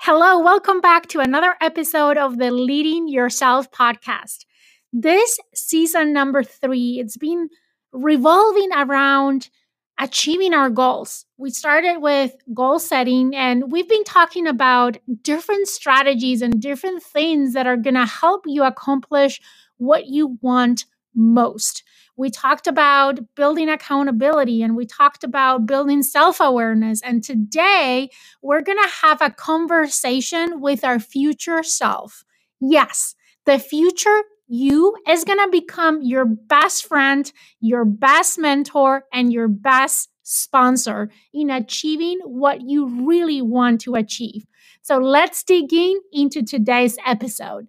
Hello, welcome back to another episode of the Leading Yourself podcast. This season number three, it's been revolving around achieving our goals. We started with goal setting, and we've been talking about different strategies and different things that are going to help you accomplish what you want most. We talked about building accountability and we talked about building self awareness. And today we're going to have a conversation with our future self. Yes, the future you is going to become your best friend, your best mentor, and your best sponsor in achieving what you really want to achieve. So let's dig in into today's episode.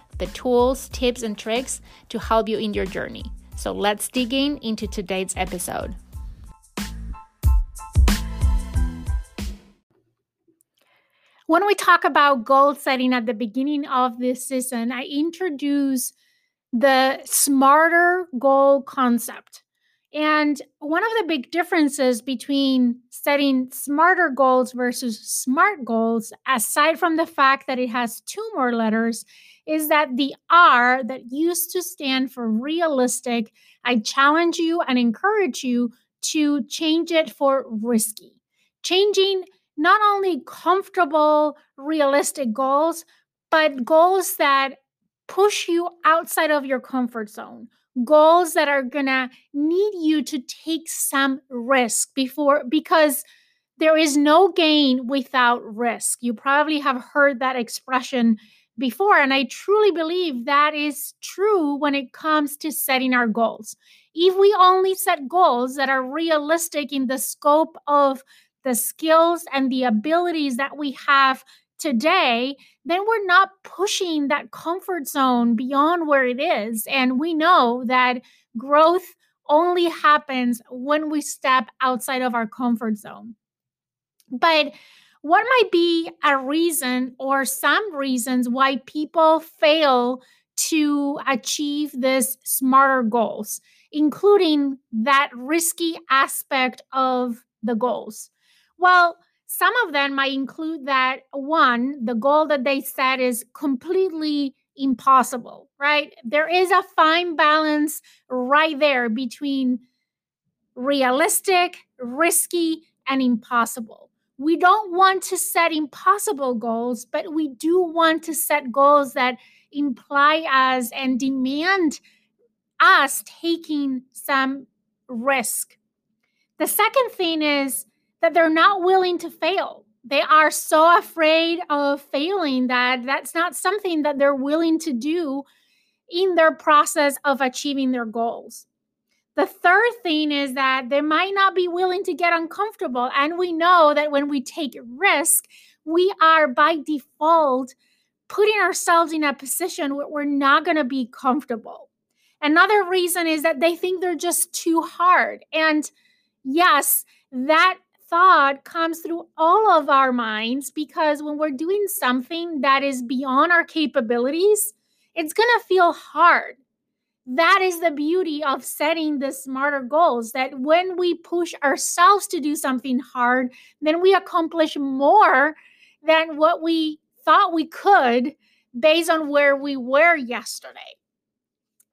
the tools, tips, and tricks to help you in your journey. So let's dig in into today's episode. When we talk about goal setting at the beginning of this season, I introduce the smarter goal concept. And one of the big differences between setting smarter goals versus smart goals, aside from the fact that it has two more letters, is that the R that used to stand for realistic, I challenge you and encourage you to change it for risky. Changing not only comfortable, realistic goals, but goals that push you outside of your comfort zone. Goals that are gonna need you to take some risk before, because there is no gain without risk. You probably have heard that expression before. And I truly believe that is true when it comes to setting our goals. If we only set goals that are realistic in the scope of the skills and the abilities that we have today, then we're not pushing that comfort zone beyond where it is. And we know that growth only happens when we step outside of our comfort zone. But what might be a reason or some reasons why people fail to achieve these smarter goals, including that risky aspect of the goals? Well, some of them might include that one, the goal that they set is completely impossible, right? There is a fine balance right there between realistic, risky, and impossible we don't want to set impossible goals, but we do want to set goals that imply us and demand us taking some risk. The second thing is that they're not willing to fail. They are so afraid of failing that that's not something that they're willing to do in their process of achieving their goals. The third thing is that they might not be willing to get uncomfortable. And we know that when we take risk, we are by default putting ourselves in a position where we're not going to be comfortable. Another reason is that they think they're just too hard. And yes, that thought comes through all of our minds because when we're doing something that is beyond our capabilities, it's going to feel hard that is the beauty of setting the smarter goals that when we push ourselves to do something hard then we accomplish more than what we thought we could based on where we were yesterday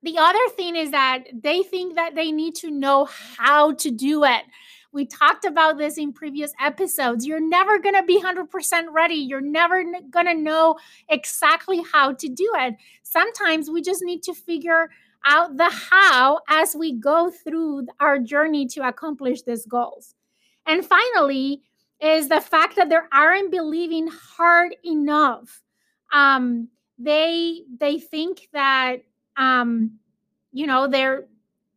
the other thing is that they think that they need to know how to do it we talked about this in previous episodes. You're never going to be 100% ready. You're never going to know exactly how to do it. Sometimes we just need to figure out the how as we go through our journey to accomplish these goals. And finally, is the fact that they aren't believing hard enough. Um, they they think that um, you know they're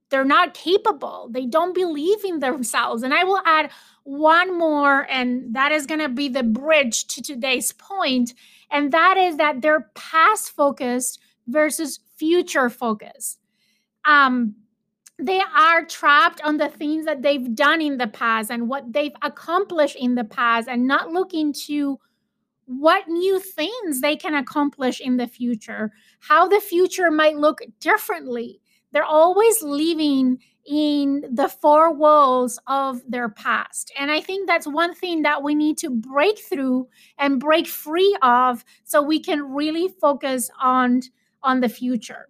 they're not capable. They don't believe in themselves. And I will add one more, and that is going to be the bridge to today's point, and that is that they're past focused versus future focused. Um, they are trapped on the things that they've done in the past and what they've accomplished in the past and not looking to what new things they can accomplish in the future, how the future might look differently. They're always living in the four walls of their past. And I think that's one thing that we need to break through and break free of so we can really focus on on the future.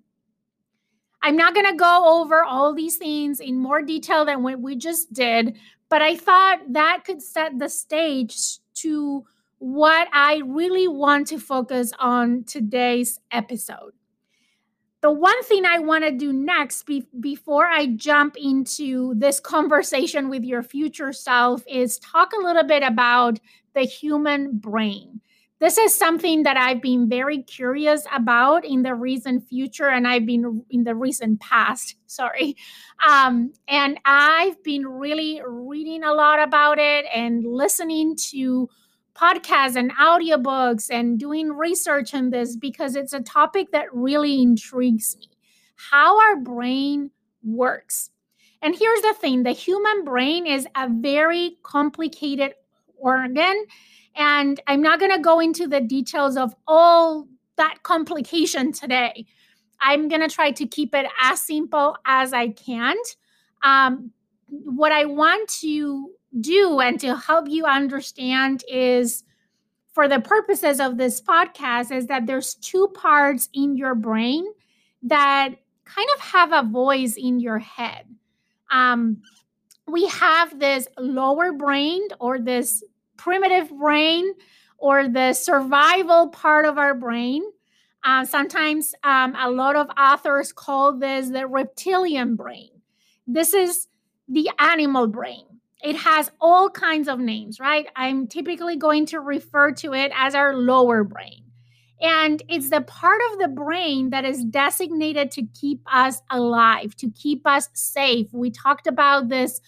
I'm not going to go over all these things in more detail than what we just did, but I thought that could set the stage to what I really want to focus on today's episode. The one thing I want to do next be- before I jump into this conversation with your future self is talk a little bit about the human brain this is something that I've been very curious about in the recent future, and I've been in the recent past. Sorry. Um, and I've been really reading a lot about it and listening to podcasts and audiobooks and doing research on this because it's a topic that really intrigues me how our brain works. And here's the thing the human brain is a very complicated organ and I'm not going to go into the details of all that complication today. I'm going to try to keep it as simple as I can. Um, what I want to do and to help you understand is for the purposes of this podcast is that there's two parts in your brain that kind of have a voice in your head. Um, we have this lower brain or this primitive brain or the survival part of our brain. Uh, sometimes um, a lot of authors call this the reptilian brain. This is the animal brain. It has all kinds of names, right? I'm typically going to refer to it as our lower brain. And it's the part of the brain that is designated to keep us alive, to keep us safe. We talked about this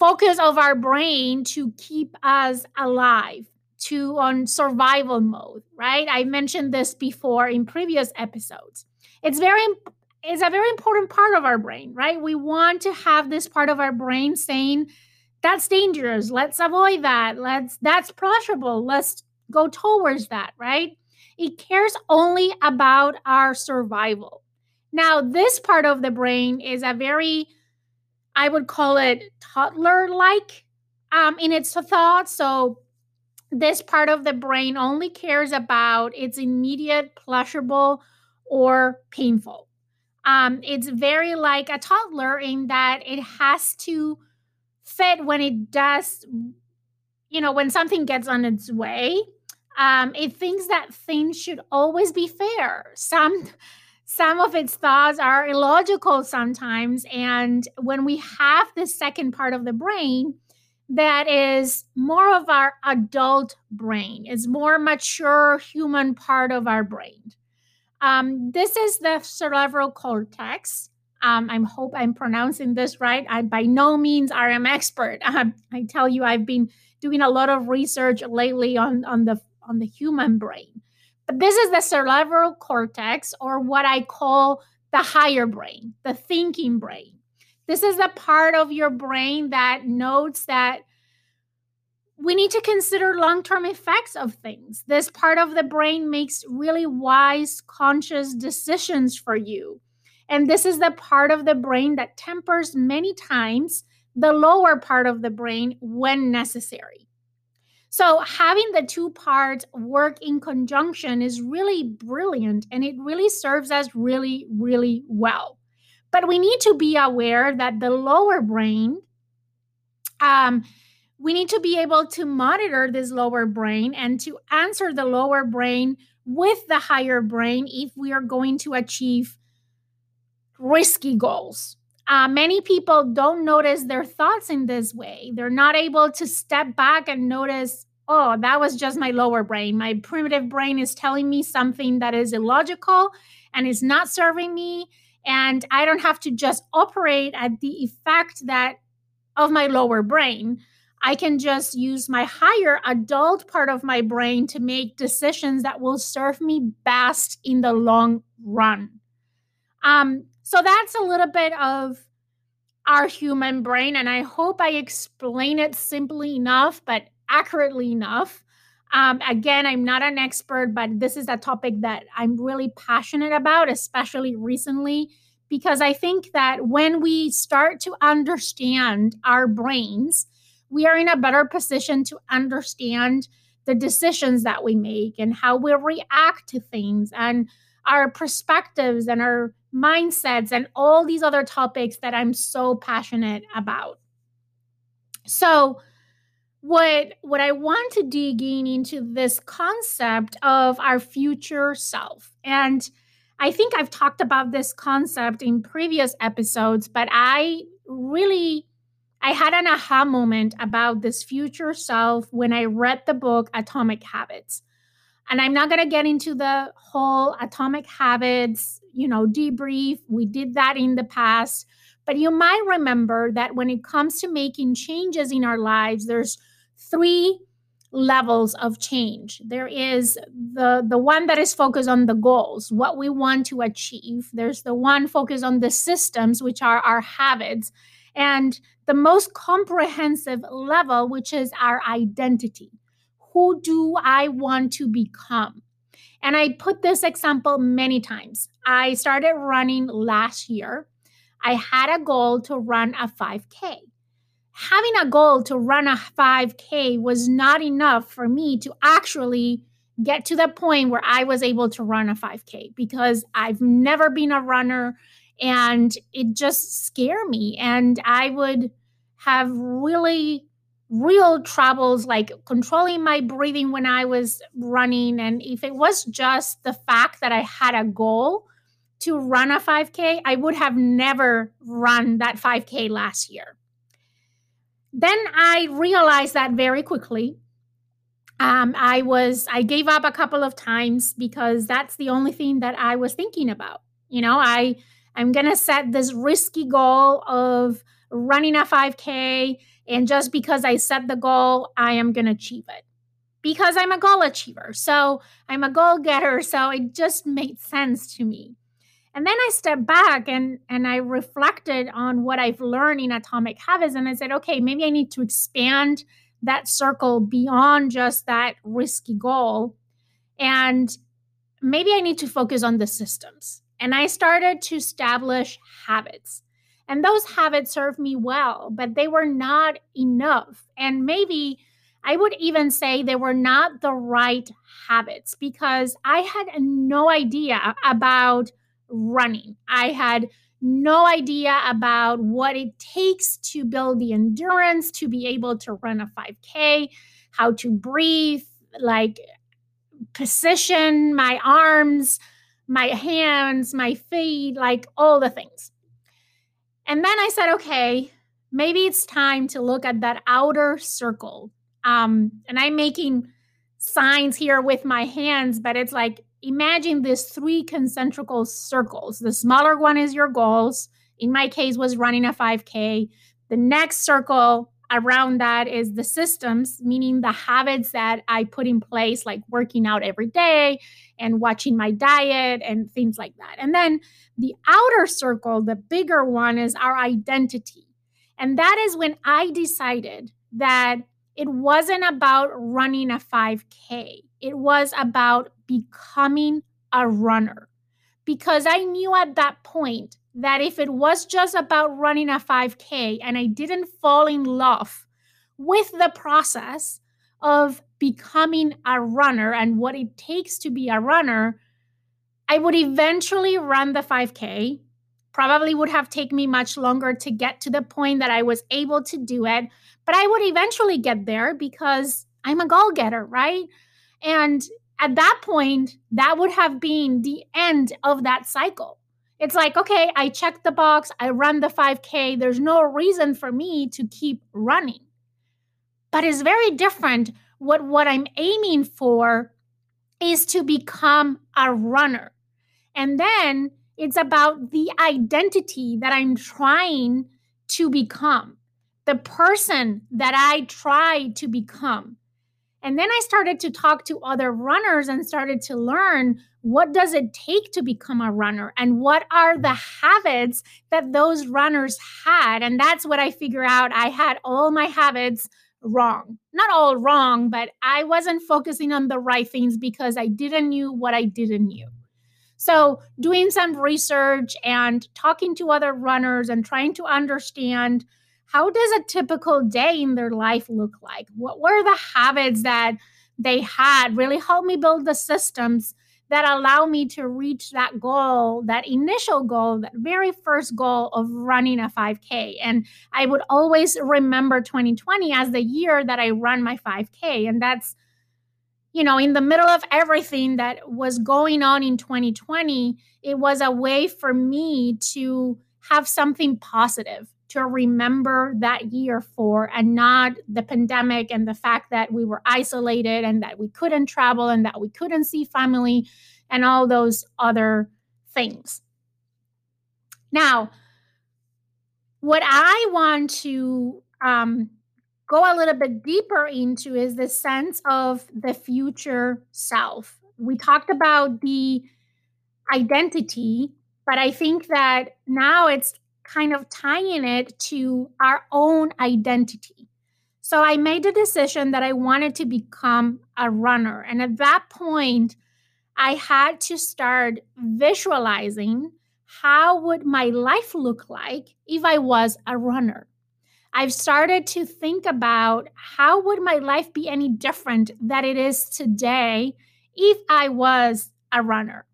focus of our brain to keep us alive to on survival mode right? I mentioned this before in previous episodes. It's very it's a very important part of our brain right? We want to have this part of our brain saying that's dangerous. Let's avoid that. Let's that's pleasurable. Let's go towards that right? It cares only about our survival. Now this part of the brain is a very I would call it toddler like um, in its thoughts. So, this part of the brain only cares about its immediate, pleasurable, or painful. Um, it's very like a toddler in that it has to fit when it does, you know, when something gets on its way. Um, it thinks that things should always be fair. Some some of its thoughts are illogical sometimes. And when we have the second part of the brain, that is more of our adult brain, is more mature human part of our brain. Um, this is the cerebral cortex. Um, I hope I'm pronouncing this right. I by no means are an expert. Um, I tell you, I've been doing a lot of research lately on on the on the human brain. This is the cerebral cortex, or what I call the higher brain, the thinking brain. This is the part of your brain that notes that we need to consider long term effects of things. This part of the brain makes really wise, conscious decisions for you. And this is the part of the brain that tempers many times the lower part of the brain when necessary. So, having the two parts work in conjunction is really brilliant and it really serves us really, really well. But we need to be aware that the lower brain, um, we need to be able to monitor this lower brain and to answer the lower brain with the higher brain if we are going to achieve risky goals. Uh, many people don't notice their thoughts in this way. They're not able to step back and notice, oh, that was just my lower brain. My primitive brain is telling me something that is illogical and is not serving me. And I don't have to just operate at the effect that of my lower brain. I can just use my higher adult part of my brain to make decisions that will serve me best in the long run. Um, so that's a little bit of our human brain, and I hope I explain it simply enough, but accurately enough. Um, again, I'm not an expert, but this is a topic that I'm really passionate about, especially recently, because I think that when we start to understand our brains, we are in a better position to understand the decisions that we make and how we react to things and our perspectives and our mindsets and all these other topics that I'm so passionate about. So, what what I want to dig in into this concept of our future self. And I think I've talked about this concept in previous episodes, but I really I had an aha moment about this future self when I read the book Atomic Habits. And I'm not going to get into the whole atomic habits, you know, debrief. We did that in the past. But you might remember that when it comes to making changes in our lives, there's three levels of change. There is the the one that is focused on the goals, what we want to achieve. There's the one focused on the systems, which are our habits, and the most comprehensive level, which is our identity. Who do I want to become? And I put this example many times. I started running last year. I had a goal to run a 5K having a goal to run a 5K was not enough for me to actually get to the point where I was able to run a 5K because I've never been a runner and it just scared me. And I would have really real troubles like controlling my breathing when I was running. And if it was just the fact that I had a goal to run a 5K, I would have never run that 5K last year then I realized that very quickly. Um, I was I gave up a couple of times because that's the only thing that I was thinking about. You know, I I'm gonna set this risky goal of running a 5K, and just because I set the goal, I am gonna achieve it because I'm a goal achiever. So I'm a goal getter. So it just made sense to me. And then I stepped back and and I reflected on what I've learned in atomic habits and I said, okay, maybe I need to expand that circle beyond just that risky goal. And maybe I need to focus on the systems. And I started to establish habits. And those habits served me well, but they were not enough. And maybe I would even say they were not the right habits because I had no idea about running. I had no idea about what it takes to build the endurance to be able to run a 5K, how to breathe, like position my arms, my hands, my feet, like all the things. And then I said, okay, maybe it's time to look at that outer circle. Um, and I'm making signs here with my hands, but it's like imagine these three concentrical circles. The smaller one is your goals. In my case, was running a 5K. The next circle around that is the systems, meaning the habits that I put in place, like working out every day and watching my diet and things like that. And then the outer circle, the bigger one, is our identity. And that is when I decided that it wasn't about running a 5K, it was about becoming a runner. Because I knew at that point that if it was just about running a 5K and I didn't fall in love with the process of becoming a runner and what it takes to be a runner, I would eventually run the 5K. Probably would have taken me much longer to get to the point that I was able to do it, but I would eventually get there because I'm a goal getter, right? And at that point, that would have been the end of that cycle. It's like, okay, I checked the box, I run the 5K, there's no reason for me to keep running. But it's very different. What, what I'm aiming for is to become a runner. And then It's about the identity that I'm trying to become, the person that I try to become. And then I started to talk to other runners and started to learn what does it take to become a runner and what are the habits that those runners had and that's what I figure out I had all my habits wrong. Not all wrong, but I wasn't focusing on the right things because I didn't knew what I didn't knew. So, doing some research and talking to other runners and trying to understand how does a typical day in their life look like? What were the habits that they had really helped me build the systems that allow me to reach that goal, that initial goal, that very first goal of running a 5K. And I would always remember 2020 as the year that I run my 5K. And that's, you know, in the middle of everything that was going on in 2020, it was a way for me to have something positive to remember that year for and not the pandemic and the fact that we were isolated and that we couldn't travel and that we couldn't see family and all those other things. Now, what I want to um, go a little bit deeper into is the sense of the future self. We talked about the identity, but I think that now it's kind of tying it to our own identity. So I made the decision that I wanted to become a runner. And at that point, I had to start visualizing how would my life look like if I was a runner. I've started to think about how would my life be any different than it is today if I was a runner.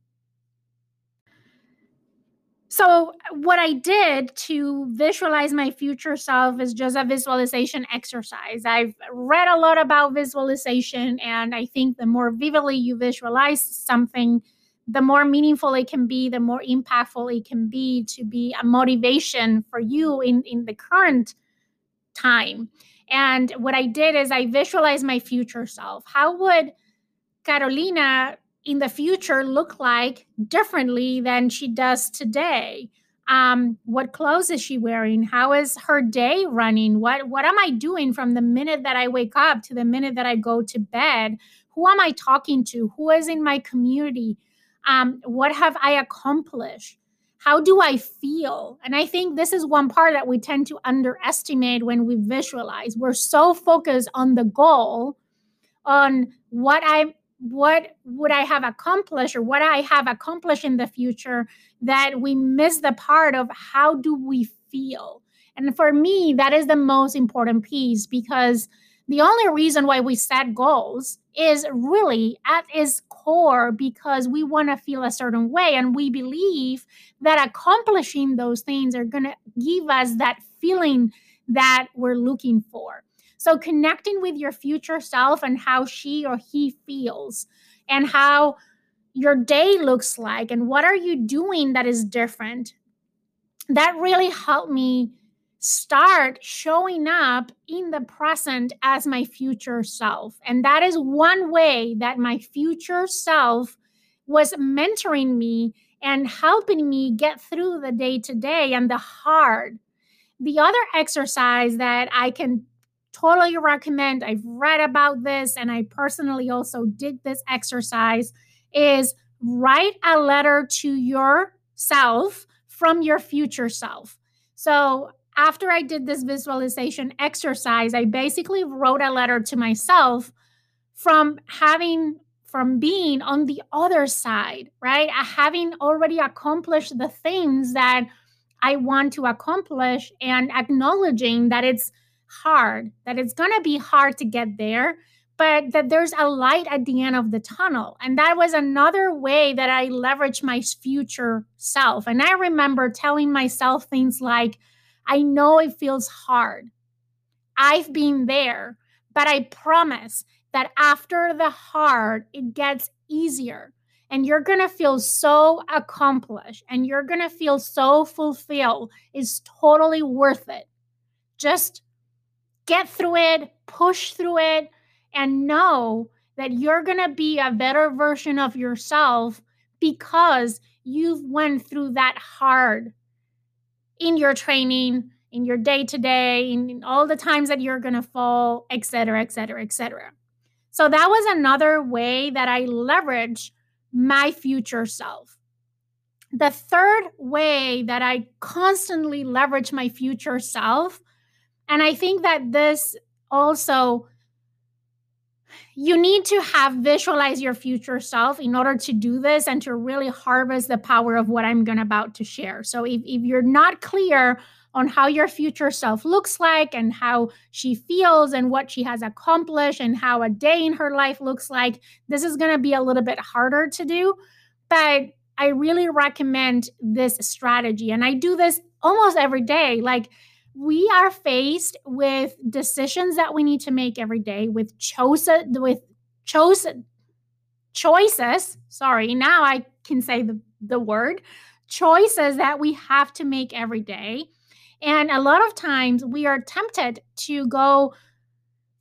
So, what I did to visualize my future self is just a visualization exercise. I've read a lot about visualization, and I think the more vividly you visualize something, the more meaningful it can be, the more impactful it can be to be a motivation for you in, in the current time. And what I did is I visualized my future self. How would Carolina in the future look like differently than she does today. Um, what clothes is she wearing? How is her day running? What what am i doing from the minute that i wake up to the minute that i go to bed? Who am i talking to? Who is in my community? Um, what have i accomplished? How do i feel? And i think this is one part that we tend to underestimate when we visualize. We're so focused on the goal on what i what would I have accomplished or what I have accomplished in the future that we miss the part of how do we feel? And for me, that is the most important piece because the only reason why we set goals is really at its core because we want to feel a certain way and we believe that accomplishing those things are going to give us that feeling that we're looking for. So connecting with your future self and how she or he feels and how your day looks like and what are you doing that is different. That really helped me start showing up in the present as my future self. And that is one way that my future self was mentoring me and helping me get through the day to day and the hard. The other exercise that I can totally recommend. I've read about this and I personally also did this exercise is write a letter to yourself from your future self. So, after I did this visualization exercise, I basically wrote a letter to myself from having from being on the other side, right? Having already accomplished the things that I want to accomplish and acknowledging that it's hard, that it's going to be hard to get there, but that there's a light at the end of the tunnel. And that was another way that I leveraged my future self. And I remember telling myself things like, I know it feels hard. I've been there, but I promise that after the hard, it gets easier. And you're going to feel so accomplished and you're going to feel so fulfilled. It's totally worth it. Just get through it, push through it, and know that you're going to be a better version of yourself because you've went through that hard in your training, in your day to day, in all the times that you're going to fall, et cetera, et cetera, et cetera. So that was another way that I leverage my future self. The third way that I constantly leverage my future self, and I think that this also you need to have visualize your future self in order to do this and to really harvest the power of what I'm going about to share. So if, if you're not clear on how your future self looks like and how she feels and what she has accomplished and how a day in her life looks like, this is going to be a little bit harder to do. But I really recommend this strategy. And I do this almost every day. Like, we are faced with decisions that we need to make every day with choices with chosen choices. Sorry now i can say the, the word. Choices that we have to make every day. And a lot of times we are tempted to go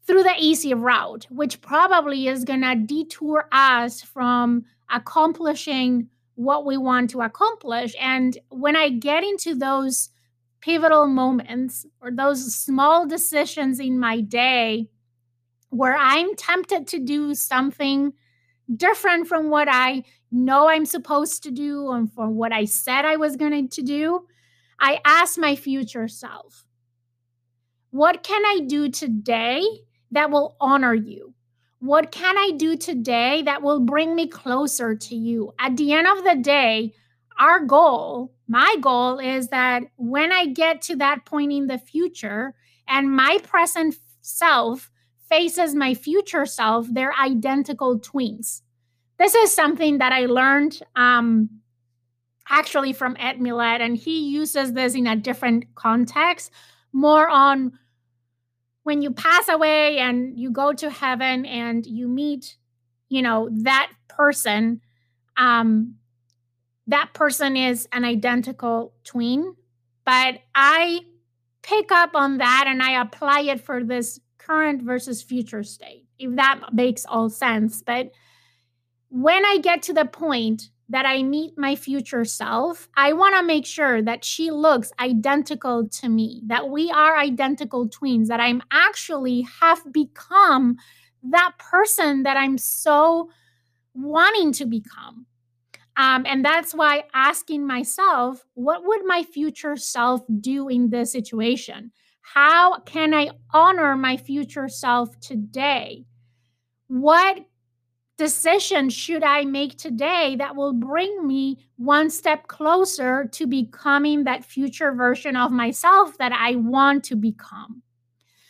through the easy route which probably is going to detour us from accomplishing what we want to accomplish. And when i get into those pivotal moments or those small decisions in my day where I'm tempted to do something different from what I know I'm supposed to do and from what I said I was going to do, I ask my future self, what can I do today that will honor you? What can I do today that will bring me closer to you? At the end of the day, our goal, my goal is that when I get to that point in the future and my present self faces my future self, they're identical twins. This is something that I learned um, actually from Ed Mylett, and he uses this in a different context, more on when you pass away and you go to heaven and you meet, you know, that person. Um, that person is an identical twin. But I pick up on that and I apply it for this current versus future state, if that makes all sense. But when I get to the point that I meet my future self, I want to make sure that she looks identical to me, that we are identical twins, that I'm actually have become that person that I'm so wanting to become. Um, and that's why asking myself, what would my future self do in this situation? How can I honor my future self today? What decision should I make today that will bring me one step closer to becoming that future version of myself that I want to become?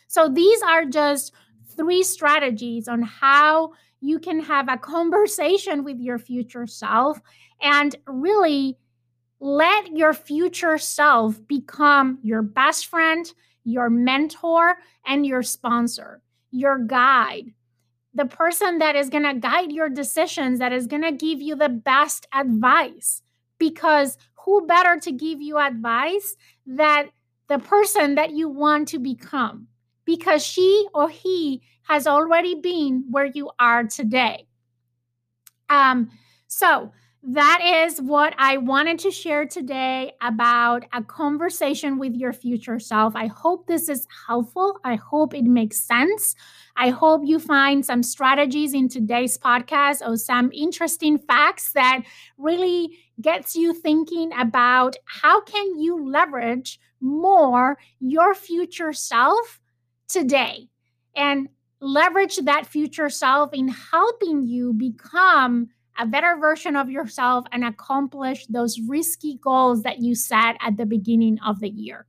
So these are just three strategies on how you can have a conversation with your future self and really let your future self become your best friend, your mentor, and your sponsor, your guide, the person that is going to guide your decisions, that is going to give you the best advice. Because who better to give you advice than the person that you want to become? Because she or he has already been where you are today. Um, so that is what I wanted to share today about a conversation with your future self. I hope this is helpful. I hope it makes sense. I hope you find some strategies in today's podcast or some interesting facts that really gets you thinking about how can you leverage more your future self today and leverage that future self in helping you become a better version of yourself and accomplish those risky goals that you set at the beginning of the year.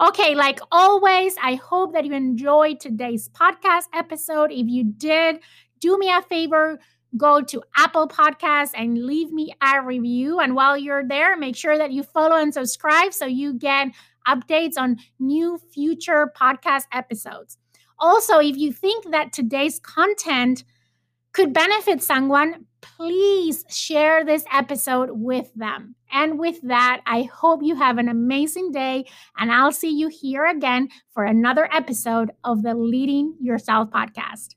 Okay, like always, I hope that you enjoyed today's podcast episode. If you did, do me a favor, go to Apple Podcasts and leave me a review. And while you're there, make sure that you follow and subscribe so you get updates on new future podcast episodes. Also, if you think that today's content could benefit someone, please share this episode with them. And with that, I hope you have an amazing day, and I'll see you here again for another episode of the Leading Yourself podcast.